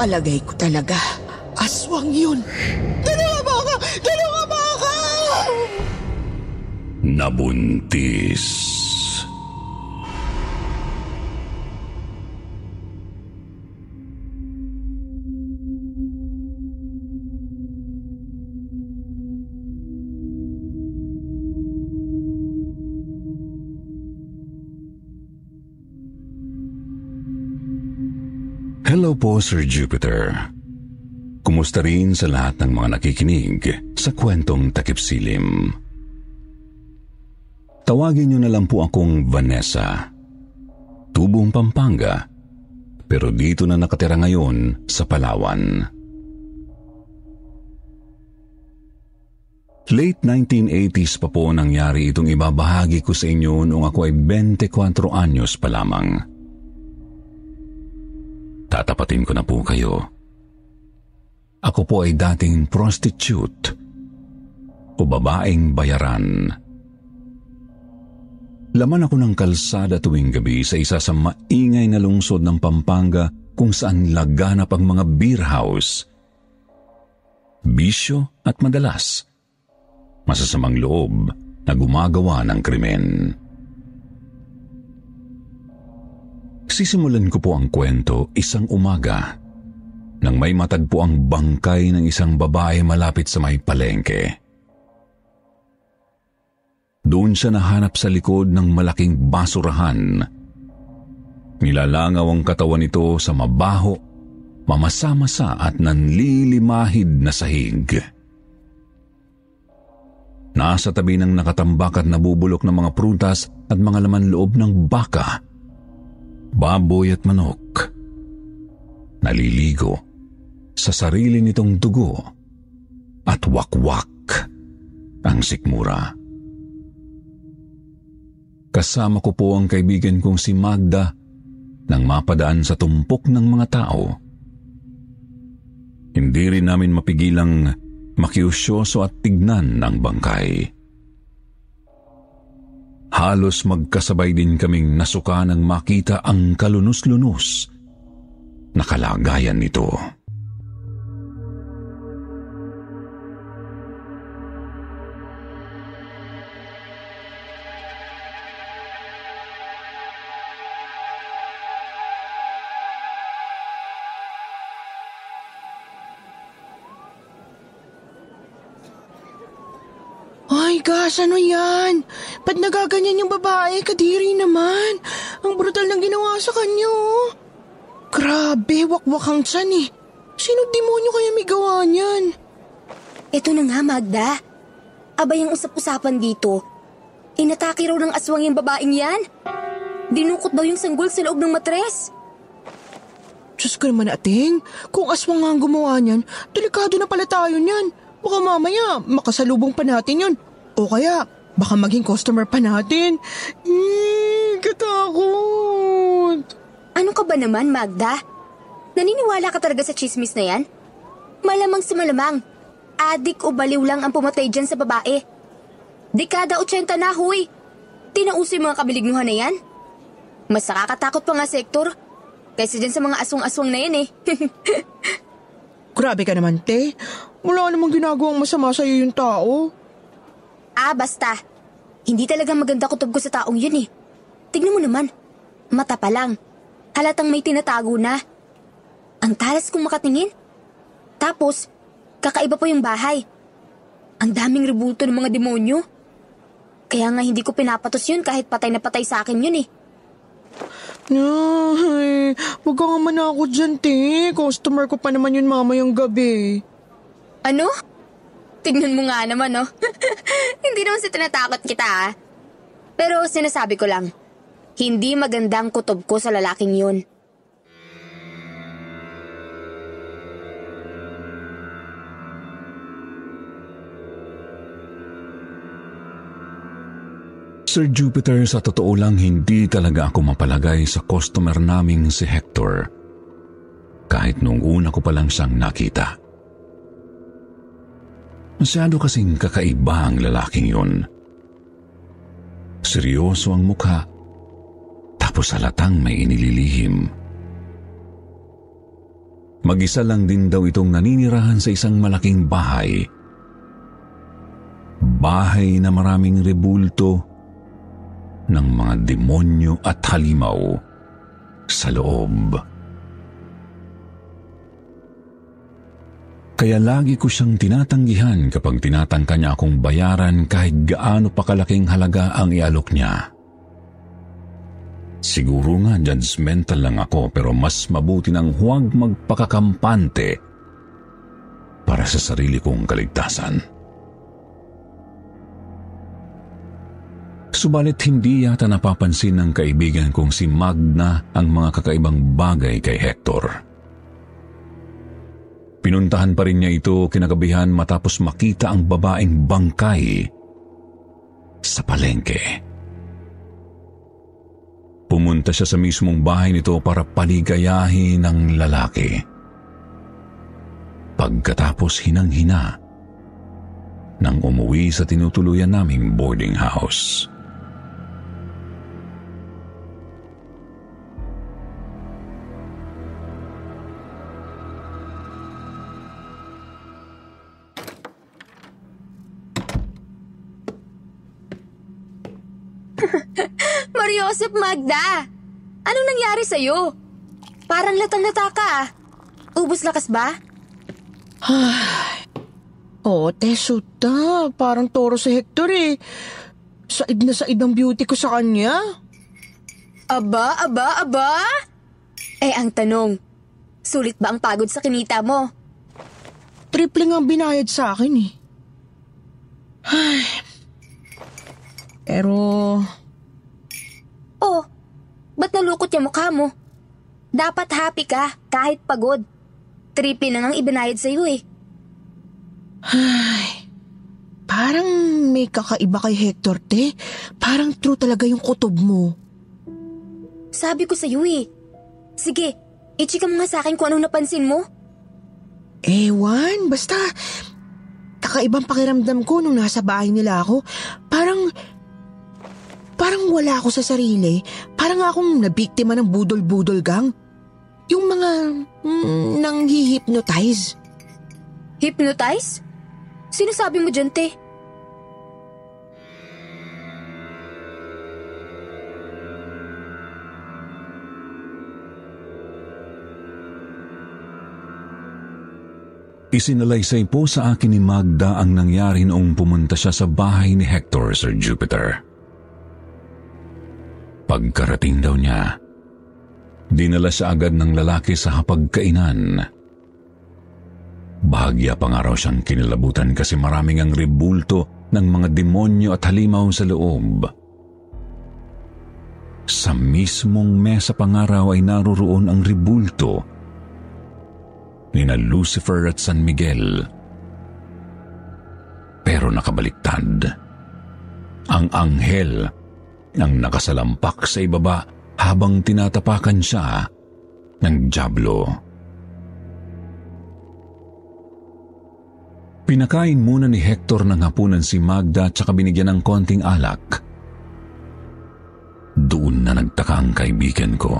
Alagay ko talaga. Aswang yun. Dalawa ba ka? Dalawa ba ka? Nabuntis. Hello po, Sir Jupiter. Kumusta rin sa lahat ng mga nakikinig sa kwentong takipsilim. Tawagin niyo na lang po akong Vanessa. Tubong Pampanga, pero dito na nakatira ngayon sa Palawan. Late 1980s pa po nangyari itong ibabahagi ko sa inyo noong ako ay 24 anyos pa lamang. Tatapatin ko na po kayo. Ako po ay dating prostitute o babaeng bayaran. Laman ako ng kalsada tuwing gabi sa isa sa maingay na lungsod ng Pampanga kung saan laganap ang mga beer house. Bisyo at madalas, masasamang loob na gumagawa ng krimen. Sisimulan ko po ang kwento isang umaga nang may matagpo ang bangkay ng isang babae malapit sa may palengke. Doon siya nahanap sa likod ng malaking basurahan. Nilalangaw ang katawan nito sa mabaho, mamasamasa at nanlilimahid na sahig. Nasa tabi ng nakatambak at nabubulok ng mga prutas at mga laman loob ng baka baboy at manok. Naliligo sa sarili nitong dugo at wakwak ang sikmura. Kasama ko po ang kaibigan kong si Magda nang mapadaan sa tumpok ng mga tao. Hindi rin namin mapigilang makiusyoso at tignan ng bangkay. Halos magkasabay din kaming nasuka nang makita ang kalunos-lunos na kalagayan nito. Gosh, ano yan? Ba't nagaganyan yung babae? Kadiri naman. Ang brutal ng ginawa sa kanya, oh. Grabe, wakwak ang tiyan eh. Sino demonyo kaya may gawa niyan? Ito na nga, Magda. Abay ang usap-usapan dito. Inatake raw ng aswang yung babaeng yan. Dinukot daw yung sanggol sa loob ng matres. Diyos ko naman ating, kung aswang nga ang gumawa niyan, delikado na pala tayo niyan. Baka mamaya, makasalubong pa natin yun. O kaya, baka maging customer pa natin. Hmm, katakot. Ano ka ba naman, Magda? Naniniwala ka talaga sa chismis na yan? Malamang si malamang. Adik o baliw lang ang pumatay dyan sa babae. Dekada 80 na, huy. Tinauso yung mga kabilignuhan na yan. Mas nakakatakot pa nga sektor. Kaysa dyan sa mga aswang-aswang na yan eh. Grabe ka naman, te. Wala namang ginagawang masama sa'yo yung tao. Ah, basta. Hindi talaga maganda kutob ko sa taong yun eh. Tignan mo naman. Mata pa lang. Halatang may tinatago na. Ang talas kong makatingin. Tapos, kakaiba pa yung bahay. Ang daming rebulto ng mga demonyo. Kaya nga hindi ko pinapatos yun kahit patay na patay sa akin yun eh. Ay, wag ka nga manakot dyan, te. Customer ko pa naman yun mamayang gabi. Ano? Tignan mo nga naman, no? Hindi naman sa tinatakot kita, ah. Pero sinasabi ko lang, hindi magandang kutob ko sa lalaking yun. Sir Jupiter, sa totoo lang hindi talaga ako mapalagay sa customer naming si Hector. Kahit nung una ko pa lang siyang nakita. Masyado kasing kakaiba ang lalaking yun. Seryoso ang mukha, tapos halatang may inililihim. Mag-isa lang din daw itong naninirahan sa isang malaking bahay. Bahay na maraming rebulto ng mga demonyo at halimaw sa loob. Kaya lagi ko siyang tinatanggihan kapag tinatangka niya akong bayaran kahit gaano pa kalaking halaga ang ialok niya. Siguro nga judgmental lang ako pero mas mabuti nang huwag magpakakampante para sa sarili kong kaligtasan. Subalit hindi yata napapansin ng kaibigan kong si Magna ang mga kakaibang bagay kay Hector. Pinuntahan pa rin niya ito kinagabihan matapos makita ang babaeng bangkay sa palengke. Pumunta siya sa mismong bahay nito para paligayahin ng lalaki. Pagkatapos hinang-hina nang umuwi sa tinutuluyan naming boarding house. Mariosep Magda! Anong nangyari sa'yo? Parang latang-lata ka ah. Ubus lakas ba? Oh, Tesuta, parang toro si Hector eh. Said na said ang beauty ko sa kanya. Aba, aba, aba? Eh, ang tanong, sulit ba ang pagod sa kinita mo? Triple nga binayad sa akin eh. Ay. Pero, nalukot yung mukha mo? Dapat happy ka kahit pagod. Trippy na ngang ibinayad sa'yo eh. parang may kakaiba kay Hector, te. Parang true talaga yung kutob mo. Sabi ko sa'yo eh. Sige, ichika mo nga sa akin kung anong napansin mo. Ewan, basta kakaibang pakiramdam ko nung nasa bahay nila ako. Parang, parang wala ako sa sarili. Parang akong nabiktima ng budol-budol gang. Yung mga mm, nanghihypnotize. Hypnotize? Sino sabi mo dyan, te? Isinalaysay po sa akin ni Magda ang nangyari noong pumunta siya sa bahay ni Hector, Sir Jupiter. Pagkarating daw niya, dinala siya agad ng lalaki sa hapagkainan. Bahagya pa nga siyang kinilabutan kasi maraming ang ribulto ng mga demonyo at halimaw sa loob. Sa mismong mesa pa nga raw ay naroroon ang ribulto ni na Lucifer at San Miguel. Pero nakabaliktad. Ang anghel ang nakasalampak sa ibaba habang tinatapakan siya ng Diablo. Pinakain muna ni Hector ng hapunan si Magda at saka binigyan ng konting alak. Doon na nagtaka ang kaibigan ko.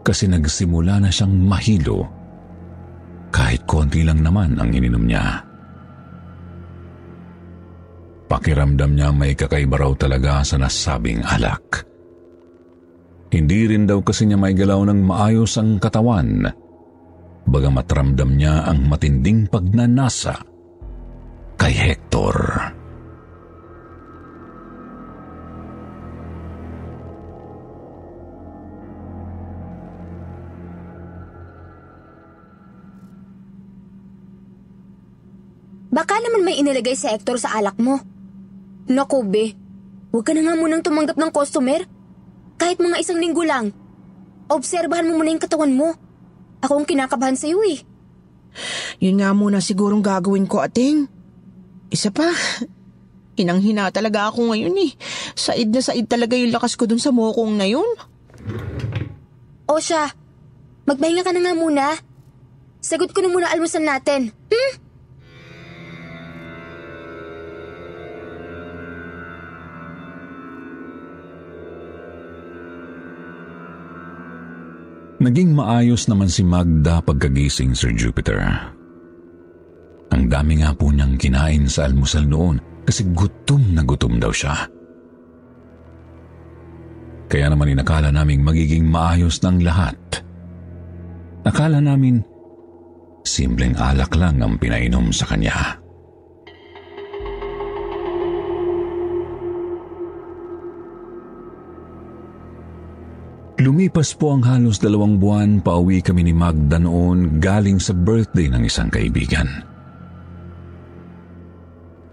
Kasi nagsimula na siyang mahilo kahit konti lang naman ang ininom niya. Pakiramdam niya may kakaiba raw talaga sa nasabing alak. Hindi rin daw kasi niya may galaw ng maayos ang katawan, bagamat ramdam niya ang matinding pagnanasa kay Hector. Baka naman may inilagay si Hector sa alak mo. Naku, be. Huwag ka na nga munang tumanggap ng customer. Kahit mga isang linggo lang. Obserbahan mo muna yung katawan mo. Ako ang kinakabahan sa'yo eh. Yun nga muna sigurong gagawin ko, ating. Isa pa, hinang-hina talaga ako ngayon eh. Said na said talaga yung lakas ko dun sa mokong na yun. O siya, magpahinga ka na nga muna. Sagot ko na muna almusal natin. Hmm? Naging maayos naman si Magda pagkagising, Sir Jupiter. Ang dami nga po niyang kinain sa almusal noon kasi gutom na gutom daw siya. Kaya naman inakala naming magiging maayos ng lahat. Akala namin simpleng alak lang ang pinainom sa kanya. Lumipas po ang halos dalawang buwan, pauwi kami ni Magda noon galing sa birthday ng isang kaibigan.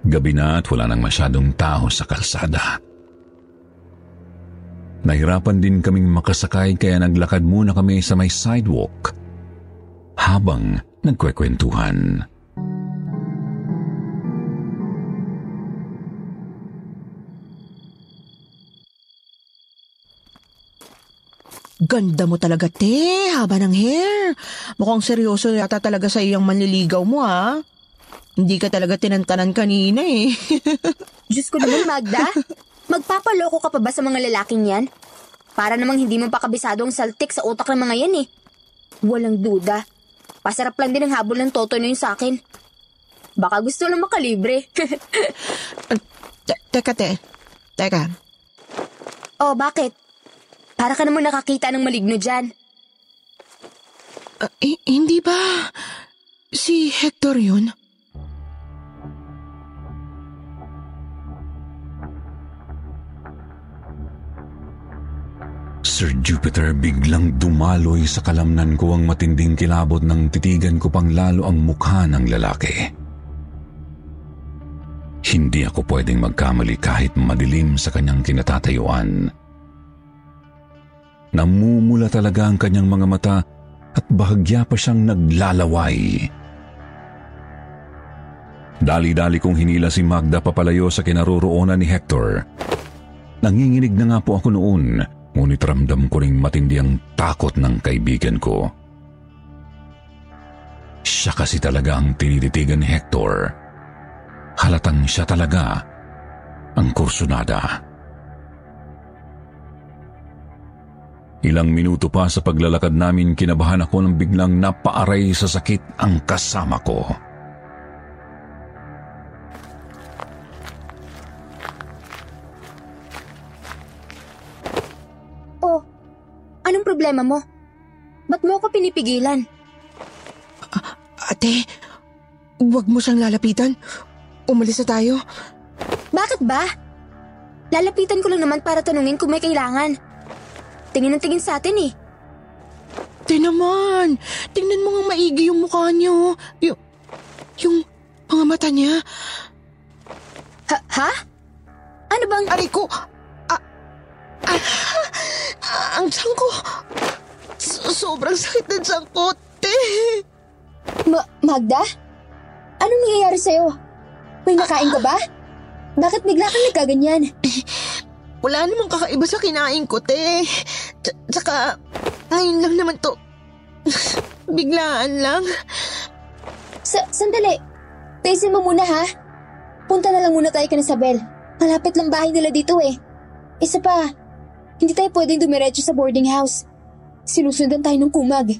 Gabi na at wala nang masyadong tao sa kalsada. Nahirapan din kaming makasakay kaya naglakad muna kami sa may sidewalk habang nagkwekwentuhan. Ganda mo talaga, te. Haba ng hair. Mukhang seryoso yata talaga sa iyong manliligaw mo, ha? Hindi ka talaga tinantanan kanina, eh. Diyos ko naman, Magda. Magpapaloko ka pa ba sa mga lalaking yan? Para namang hindi mo pa kabisado ang saltik sa utak ng mga yan eh. Walang duda. Pasarap lang din ang habol ng toto na yun sa akin. Baka gusto lang makalibre. Te- teka, te. Teka. oh, bakit? Para ka naman nakakita ng maligno dyan. Ah, eh, hindi ba si Hector yun? Sir Jupiter biglang dumaloy sa kalamnan ko ang matinding kilabot ng titigan ko pang lalo ang mukha ng lalaki. Hindi ako pwedeng magkamali kahit madilim sa kanyang kinatatayuan. Namumula talaga ang kanyang mga mata at bahagya pa siyang naglalaway. Dali-dali kong hinila si Magda papalayo sa kinaroroonan ni Hector. Nanginginig na nga po ako noon, ngunit ramdam ko ring matindi ang takot ng kaibigan ko. Siya kasi talaga ang tinititigan ni Hector. Halatang siya talaga ang kursunada. Ilang minuto pa sa paglalakad namin, kinabahan ako nang biglang napaaray sa sakit ang kasama ko. Oh, anong problema mo? Ba't mo ako pinipigilan? Ate, huwag mo siyang lalapitan. Umalis na tayo. Bakit ba? Lalapitan ko lang naman para tanungin kung may kailangan. Tingin ng tingin sa atin eh. Te naman, tingnan mo nga maigi yung mukha niya. oh. Yung, yung mga mata niya. Ha? ha? Ano bang... Aray ko! Ah, ah, ah, ang tiyan ko! So- sobrang sakit ng tiyan ko, te! Ma- Magda? Anong nangyayari sa'yo? May nakain ka ba? Bakit bigla kang nagkaganyan? Wala namang kakaiba sa kinain ko, te. Tsa- Tsaka, ngayon lang naman to. Biglaan lang. Sa sandali. Taisin mo muna ha. Punta na lang muna tayo kay Isabel. Malapit lang bahay nila dito eh. Isa pa, hindi tayo pwedeng dumiretso sa boarding house. Sinusundan tayo ng kumag.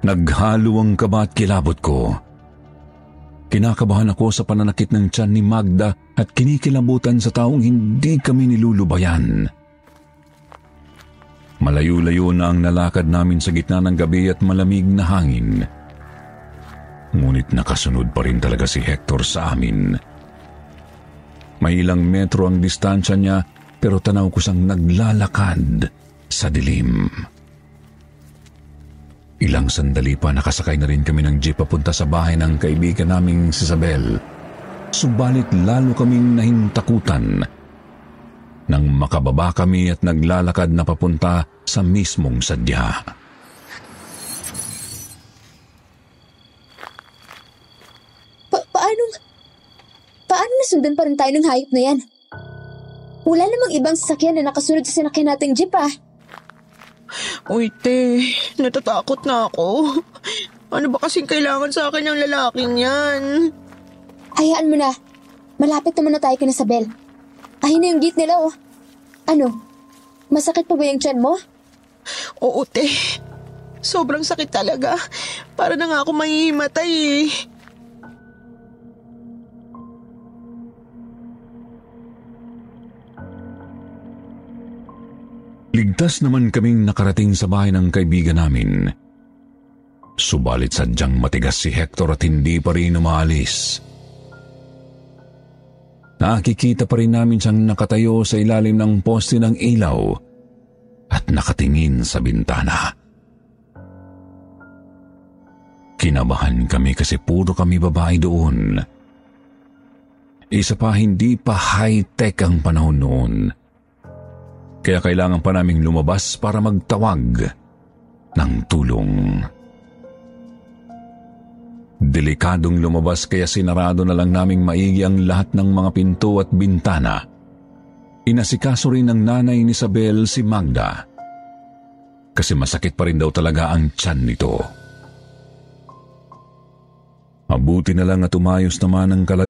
Naghalo ang kaba at kilabot ko. Kinakabahan ako sa pananakit ng tiyan ni Magda at kinikilabutan sa taong hindi kami nilulubayan. Malayo-layo na ang nalakad namin sa gitna ng gabi at malamig na hangin. Ngunit nakasunod pa rin talaga si Hector sa amin. May ilang metro ang distansya niya pero tanaw ko siyang naglalakad sa dilim. Ilang sandali pa nakasakay na rin kami ng jeep papunta sa bahay ng kaibigan naming si Isabel. Subalit lalo kaming nahintakutan nang makababa kami at naglalakad na papunta sa mismong sadya. Pa- paano? Paano nasundan pa rin tayo ng hayop na yan? Wala namang ibang sasakyan na nakasunod sa sinakyan nating jeep ah. Uy, te, natatakot na ako. Ano ba kasing kailangan sa akin ng lalaking yan? Hayaan mo na. Malapit naman na tayo kay Isabel. Ayun na yung gate nila oh. Ano? Masakit pa ba yung tiyan mo? Oo, te. Sobrang sakit talaga. Para na nga ako mahihimatay eh. Ligtas naman kaming nakarating sa bahay ng kaibigan namin. Subalit sadyang matigas si Hector at hindi pa rin umaalis. Nakikita pa rin namin siyang nakatayo sa ilalim ng poste ng ilaw at nakatingin sa bintana. Kinabahan kami kasi puro kami babae doon. Isa pa hindi pa high-tech ang panahon noon. Kaya kailangan pa naming lumabas para magtawag ng tulong. Delikadong lumabas kaya sinarado na lang naming maigi ang lahat ng mga pinto at bintana. Inasikaso rin ng nanay ni Isabel si Magda. Kasi masakit pa rin daw talaga ang tiyan nito. Mabuti na lang at umayos naman ang kalag...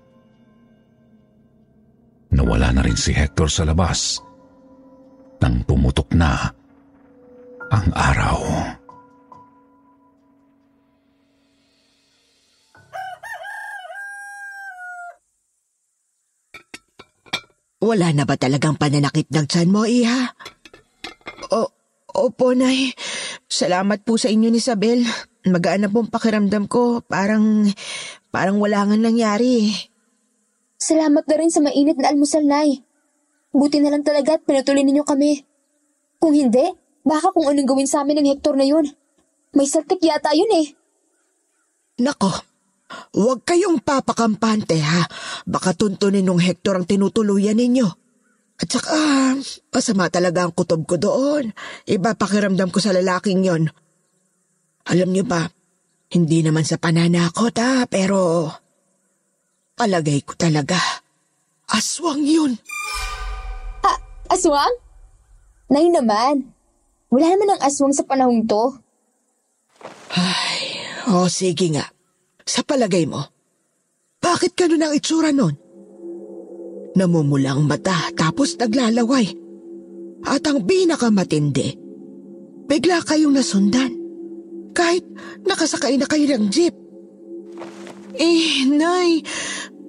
Nawala na rin si Hector sa labas nang pumutok na ang araw. Wala na ba talagang pananakit ng tiyan mo, Iha? O, opo, Nay. Salamat po sa inyo ni Isabel. Magaan na pong pakiramdam ko. Parang, parang wala nga nangyari. Salamat na rin sa mainit na almusal, Nay. Buti na lang talaga at pinatuloy ninyo kami. Kung hindi, baka kung anong gawin sa amin ng Hector na yun. May saltik yata yun eh. Nako, huwag kayong papakampante ha. Baka tuntunin ng Hector ang tinutuluyan ninyo. At saka, masama talaga ang kutob ko doon. Iba pakiramdam ko sa lalaking yon. Alam niyo ba, hindi naman sa pananakot ha, pero palagay ko talaga, aswang yun. Ah, aswang? Nay naman. Wala naman ang aswang sa panahong to. O sige nga, sa palagay mo, bakit ganun ang itsura nun? Namumula ang mata tapos naglalaway. At ang pinakamatindi, bigla kayong nasundan. Kahit nakasakay na kayo ng jeep. Eh, Nay,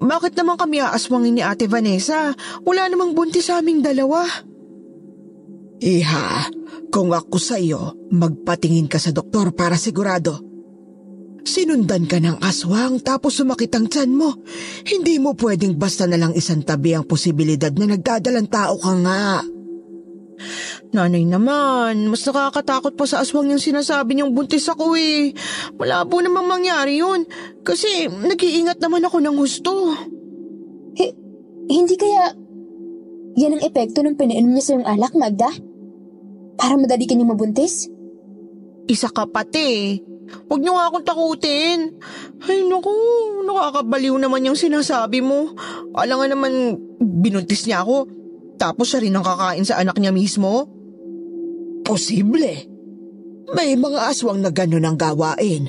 bakit naman kami aaswangin ni Ate Vanessa? Wala namang buntis sa aming dalawa. Iha, kung ako sa iyo, magpatingin ka sa doktor para sigurado. Sinundan ka ng aswang tapos sumakit ang tiyan mo. Hindi mo pwedeng basta na lang isang tabi ang posibilidad na nagdadalang tao ka nga. Nanay naman, mas nakakatakot pa sa aswang yung sinasabi niyong buntis ako eh. Malabo namang mangyari yun. Kasi nag-iingat naman ako ng husto. Eh, hindi kaya yan ang epekto ng pinainom niya sa yung alak, Magda? Para madali ka niyang mabuntis? Isa ka pati. Huwag niyo nga akong takutin. Ay naku, nakakabaliw naman yung sinasabi mo. Alam nga naman, binuntis niya ako. Tapos siya rin ang kakain sa anak niya mismo. Posible. May mga aswang na gano'n ang gawain.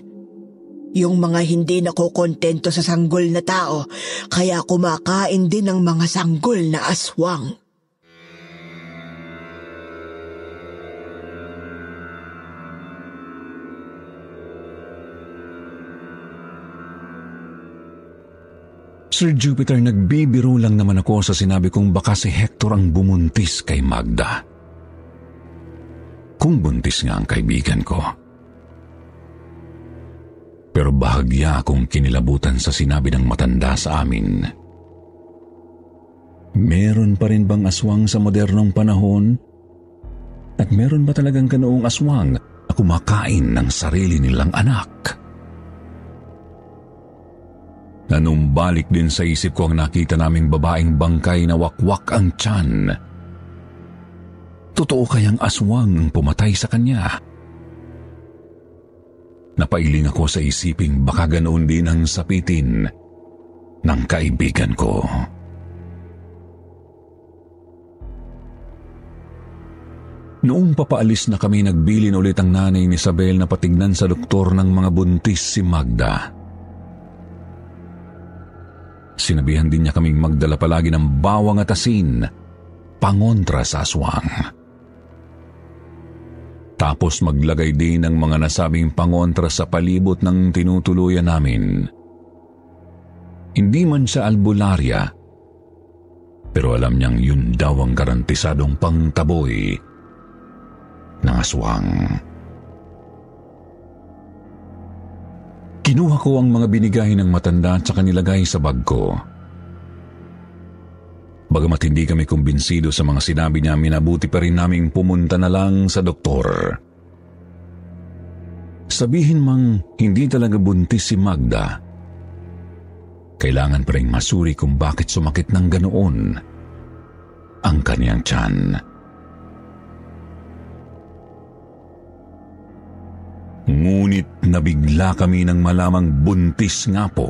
Yung mga hindi nakokontento sa sanggol na tao, kaya kumakain din ng mga sanggol na aswang. Sir Jupiter, nagbibiro lang naman ako sa sinabi kong baka si Hector ang bumuntis kay Magda. Kung buntis nga ang kaibigan ko. Pero bahagya akong kinilabutan sa sinabi ng matanda sa amin. Meron pa rin bang aswang sa modernong panahon? At meron ba talagang kanoong aswang na kumakain ng sarili nilang anak? Nanumbalik din sa isip ko ang nakita naming babaeng bangkay na wakwak ang tiyan. Totoo kayang aswang ang pumatay sa kanya? Napailing ako sa isiping baka ganoon din ang sapitin ng kaibigan ko. Noong papaalis na kami, nagbilin ulit ang nanay ni Isabel na patignan sa doktor ng mga buntis si Magda. Sinabihan din niya kaming magdala palagi ng bawang at asin, pangontra sa aswang. Tapos maglagay din ng mga nasabing pangontra sa palibot ng tinutuluyan namin. Hindi man siya albularya, pero alam niyang yun daw ang garantisadong pangtaboy ng aswang. Kinuha ko ang mga binigay ng matanda at saka nilagay sa bag ko. Bagamat hindi kami kumbinsido sa mga sinabi niya, minabuti pa rin naming pumunta na lang sa doktor. Sabihin mang hindi talaga buntis si Magda, kailangan pa rin masuri kung bakit sumakit ng ganoon ang kaniyang tiyan. Ngunit nabigla kami nang malamang buntis nga po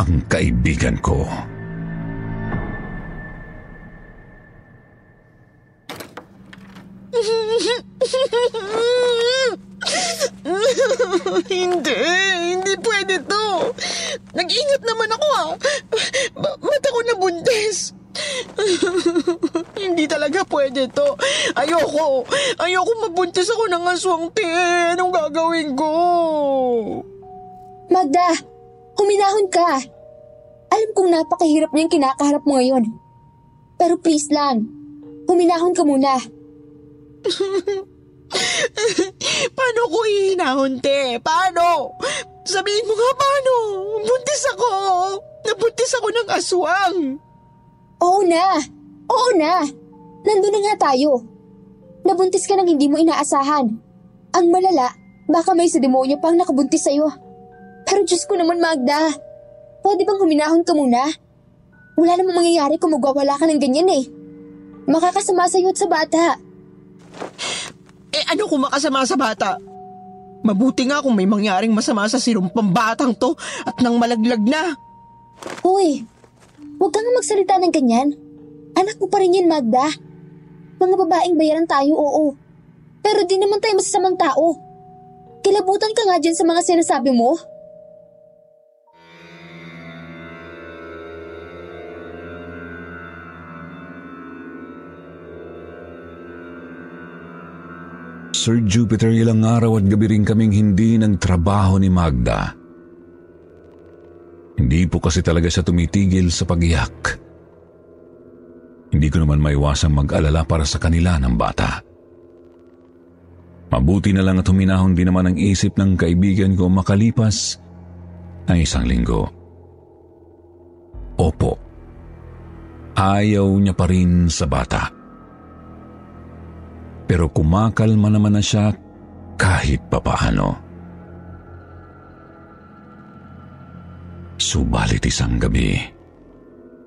ang kaibigan ko. hindi, hindi pwede to. Nag-ingat naman ako ah. Ba- ba't ako nabuntis? Hindi talaga pwede to. Ayoko. Ayoko mabuntis ako ng aswang, te. Anong gagawin ko? Magda, huminahon ka. Alam kong napakahirap niyang kinakaharap mo ngayon. Pero please lang, huminahon ka muna. Paano ko ihinahon, te? Paano? Sabihin mo nga paano. Buntis ako. Nabuntis ako ng aswang. Oo na, oo na. Nandun na nga tayo. Nabuntis ka ng hindi mo inaasahan. Ang malala, baka may sa demonyo pang nakabuntis sa'yo. Pero Diyos ko naman, Magda. Pwede bang huminahon ka muna? Wala namang mangyayari kung magwawala ka ng ganyan eh. Makakasama sa'yo at sa bata. Eh ano kung makasama sa bata? Mabuti nga kung may mangyaring masama sa sinumpang batang to at nang malaglag na. Hoy, huwag kang magsalita ng ganyan. Anak ko pa rin yan, Magda. Mga babaeng bayaran tayo, oo. Pero di naman tayo masasamang tao. Kilabutan ka nga dyan sa mga sinasabi mo. Sir Jupiter, ilang araw at gabi rin kaming hindi nagtrabaho ni Magda. Hindi po kasi talaga siya tumitigil sa pagiyak. Hindi ko naman maiwasang mag-alala para sa kanila ng bata. Mabuti na lang at huminahon din naman ang isip ng kaibigan ko makalipas ang isang linggo. Opo, ayaw niya pa rin sa bata. Pero kumakalma naman na siya kahit papaano. Subalit isang gabi,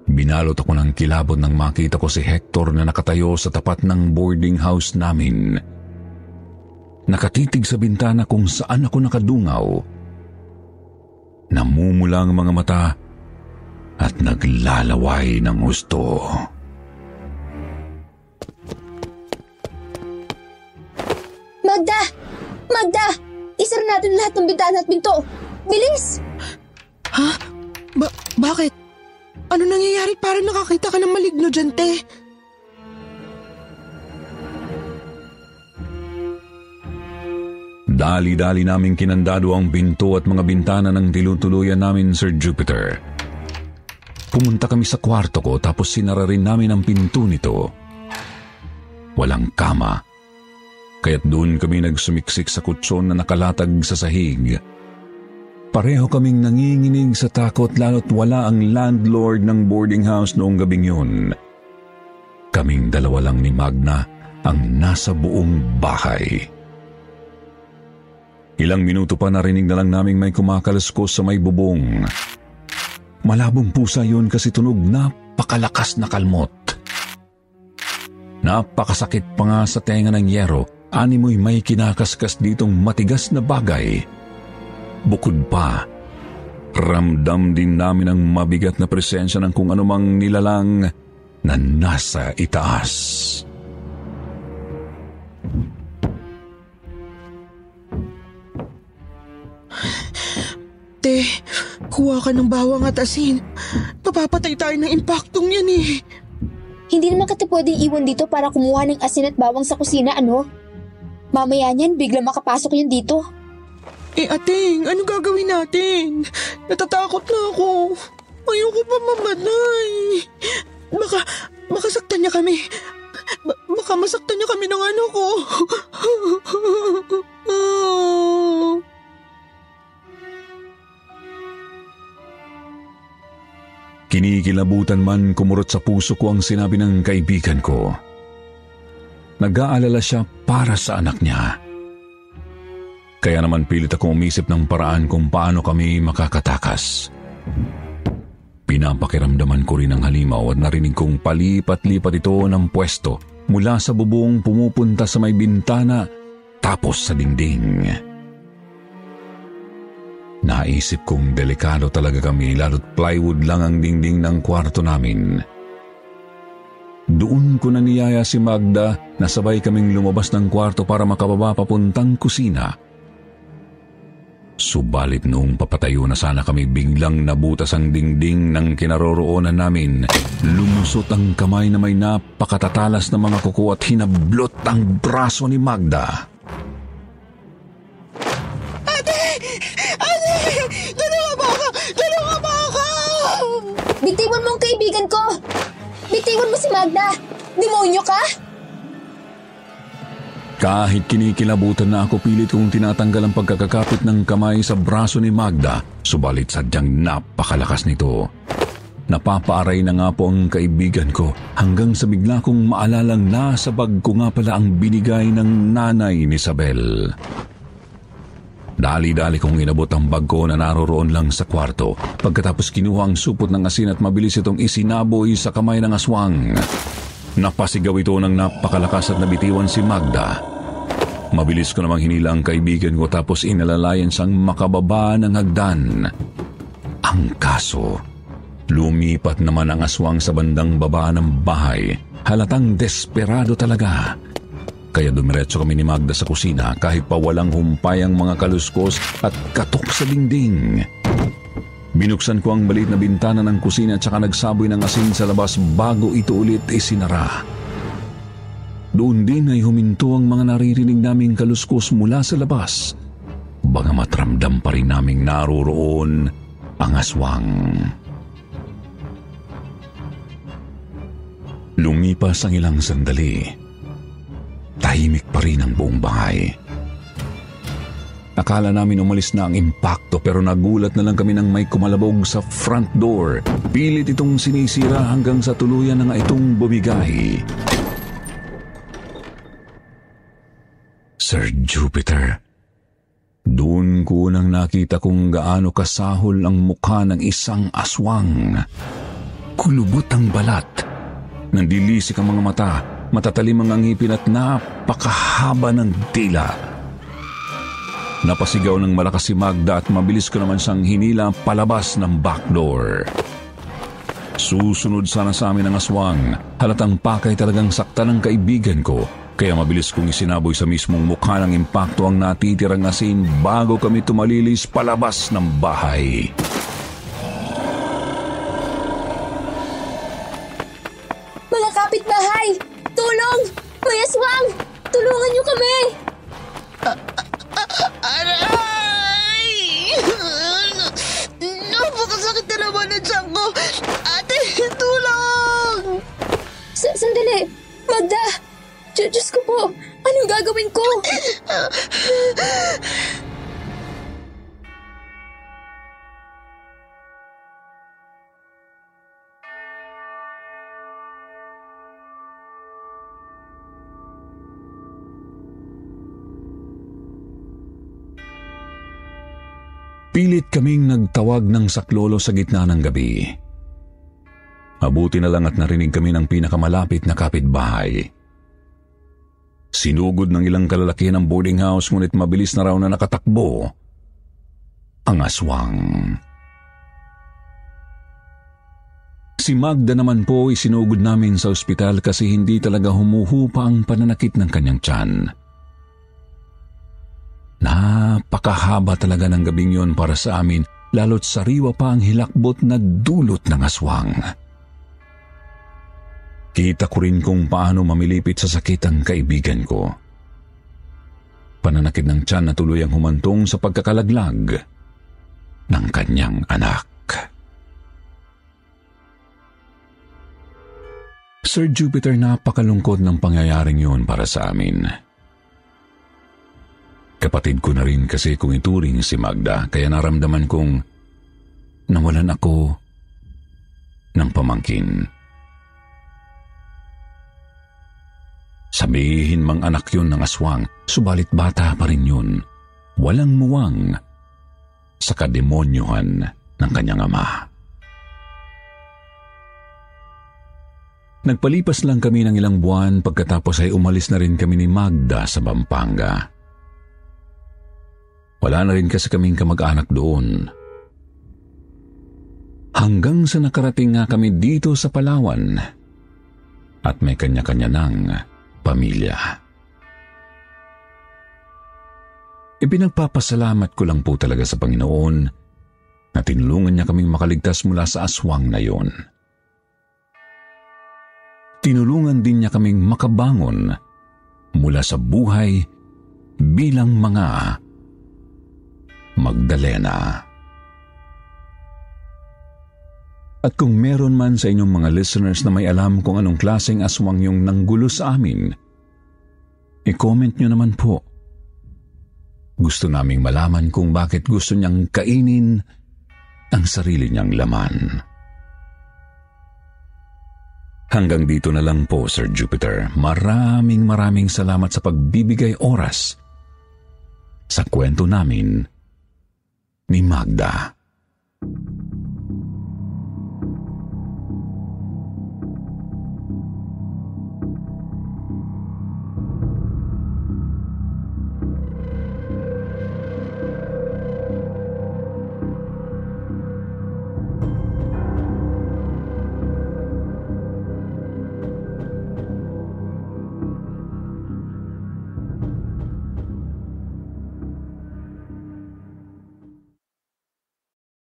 Binalot ako ng kilabot nang makita ko si Hector na nakatayo sa tapat ng boarding house namin. Nakatitig sa bintana kung saan ako nakadungaw. Namumula ang mga mata at naglalaway ng gusto. Magda! Magda! Isara natin lahat ng bintana at pinto! Bilis! Ha? Ba- bakit? Ano nangyayari? Parang nakakita ka ng maligno dyan, te. Dali-dali naming kinandado ang pinto at mga bintana ng tilutuluyan namin, Sir Jupiter. Pumunta kami sa kwarto ko tapos sinara rin namin ang pinto nito. Walang kama. Kaya't doon kami nagsumiksik sa kutson na nakalatag sa sahig. Pareho kaming nanginginig sa takot lalo't wala ang landlord ng boarding house noong gabing yun. Kaming dalawa lang ni Magna ang nasa buong bahay. Ilang minuto pa narinig na lang naming may kumakaluskos sa may bubong. Malabong pusa yun kasi tunog napakalakas na kalmot. Napakasakit pa nga sa tenga ng yero, animoy may kinakaskas ditong matigas na bagay. Bukod pa, ramdam din namin ang mabigat na presensya ng kung anumang nilalang na nasa itaas. Te, kuha ka ng bawang at asin. Papapatay tayo ng impaktong yan eh. Hindi naman kita pwedeng iwan dito para kumuha ng asin at bawang sa kusina, ano? Mamaya niyan, bigla makapasok yan dito. Eh ating, ano gagawin natin? Natatakot na ako. Ayoko pa mamatay. Baka, baka saktan niya kami. Ba- baka masaktan niya kami ng ano ko. Kinikilabutan man kumurot sa puso ko ang sinabi ng kaibigan ko. Nag-aalala siya para sa anak niya. Kaya naman pilit ako umisip ng paraan kung paano kami makakatakas. Pinapakiramdaman ko rin ang halimaw at narinig kong palipat-lipat ito ng pwesto mula sa bubong pumupunta sa may bintana tapos sa dingding. Naisip kong delikado talaga kami lalo't plywood lang ang dingding ng kwarto namin. Doon ko na niyaya si Magda na sabay kaming lumabas ng kwarto para makababa papuntang kusina. Subalit noong papatayo na sana kami biglang nabutas ang dingding ng kinaroroonan namin. Lumusot ang kamay na may napakatatalas na mga kuko at hinablot ang braso ni Magda. Tulungan mo ako! Tulungan mo ako! Bitiwan mo ang kaibigan ko! Bitiwan mo si Magda! Demonyo ka? Kahit kinikilabutan na ako pilit kong tinatanggal ang pagkakakapit ng kamay sa braso ni Magda, subalit sadyang napakalakas nito. Napapaaray na nga po ang kaibigan ko hanggang sa bigla kong maalalang nasa bag ko nga pala ang binigay ng nanay ni Isabel. Dali-dali kong inabot ang bag ko na naroroon lang sa kwarto. Pagkatapos kinuha ang supot ng asin at mabilis itong isinaboy sa kamay ng aswang. Napasigaw ito ng napakalakas at nabitiwan si Magda. Mabilis ko namang hinila ang kaibigan ko tapos inalalayan siyang makababa ng hagdan. Ang kaso, lumipat naman ang aswang sa bandang baba ng bahay. Halatang desperado talaga. Kaya dumiretso kami ni Magda sa kusina kahit pa walang humpay ang mga kaluskos at katok sa dingding. Binuksan ko ang maliit na bintana ng kusina at saka nagsaboy ng asin sa labas bago ito ulit isinara. Doon din ay huminto ang mga naririnig naming kaluskos mula sa labas. Bagamat ramdam pa rin naming naroroon ang aswang. Lumipas ang ilang sandali. Tahimik pa rin ang buong bahay. Akala namin umalis na ang impacto pero nagulat na lang kami nang may kumalabog sa front door. Pilit itong sinisira hanggang sa tuluyan na nga itong bumigay. Sir Jupiter, doon ko nang nakita kung gaano kasahol ang mukha ng isang aswang. kulubot ang balat. Nandilisik ang mga mata, matatalim ang ngipin at napakahaba ng dila. Napasigaw ng malakas si Magda at mabilis ko naman siyang hinila palabas ng back door. Susunod sana sa amin ang aswang. Halatang pakay talagang sakta ng kaibigan ko. Kaya mabilis kong isinaboy sa mismong mukha ng impacto ang natitirang asin bago kami tumalilis palabas ng bahay. Mga Pilit kaming nagtawag ng saklolo sa gitna ng gabi. Mabuti na lang at narinig kami ng pinakamalapit na kapitbahay. Sinugod ng ilang kalalaki ng boarding house ngunit mabilis na raw na nakatakbo ang aswang. Si Magda naman po isinugod namin sa ospital kasi hindi talaga humuhupa ang pananakit ng kanyang tiyan. Napakahaba talaga ng gabing yon para sa amin lalo't sariwa pa ang hilakbot na dulot ng aswang. Kita ko rin kung paano mamilipit sa sakit ang kaibigan ko. Pananakit ng tiyan na tuluyang humantong sa pagkakalaglag ng kanyang anak. Sir Jupiter, napakalungkot ng pangyayaring yun para sa amin. Kapatid ko na rin kasi kung ituring si Magda, kaya naramdaman kong nawalan ako ng pamangkin. Sabihin mang anak yun ng aswang, subalit bata pa rin yun. Walang muwang sa kademonyohan ng kanyang ama. Nagpalipas lang kami ng ilang buwan pagkatapos ay umalis na rin kami ni Magda sa Pampanga. Wala na rin kasi kaming kamag-anak doon. Hanggang sa nakarating nga kami dito sa Palawan at may kanya-kanya ng pamilya. Ipinagpapasalamat ko lang po talaga sa Panginoon na tinulungan niya kaming makaligtas mula sa aswang na yon. Tinulungan din niya kaming makabangon mula sa buhay bilang mga Magdalena. At kung meron man sa inyong mga listeners na may alam kung anong klaseng aswang yung nanggulo sa amin, i-comment nyo naman po. Gusto naming malaman kung bakit gusto niyang kainin ang sarili niyang laman. Hanggang dito na lang po, Sir Jupiter. Maraming maraming salamat sa pagbibigay oras sa kwento namin ni Magda.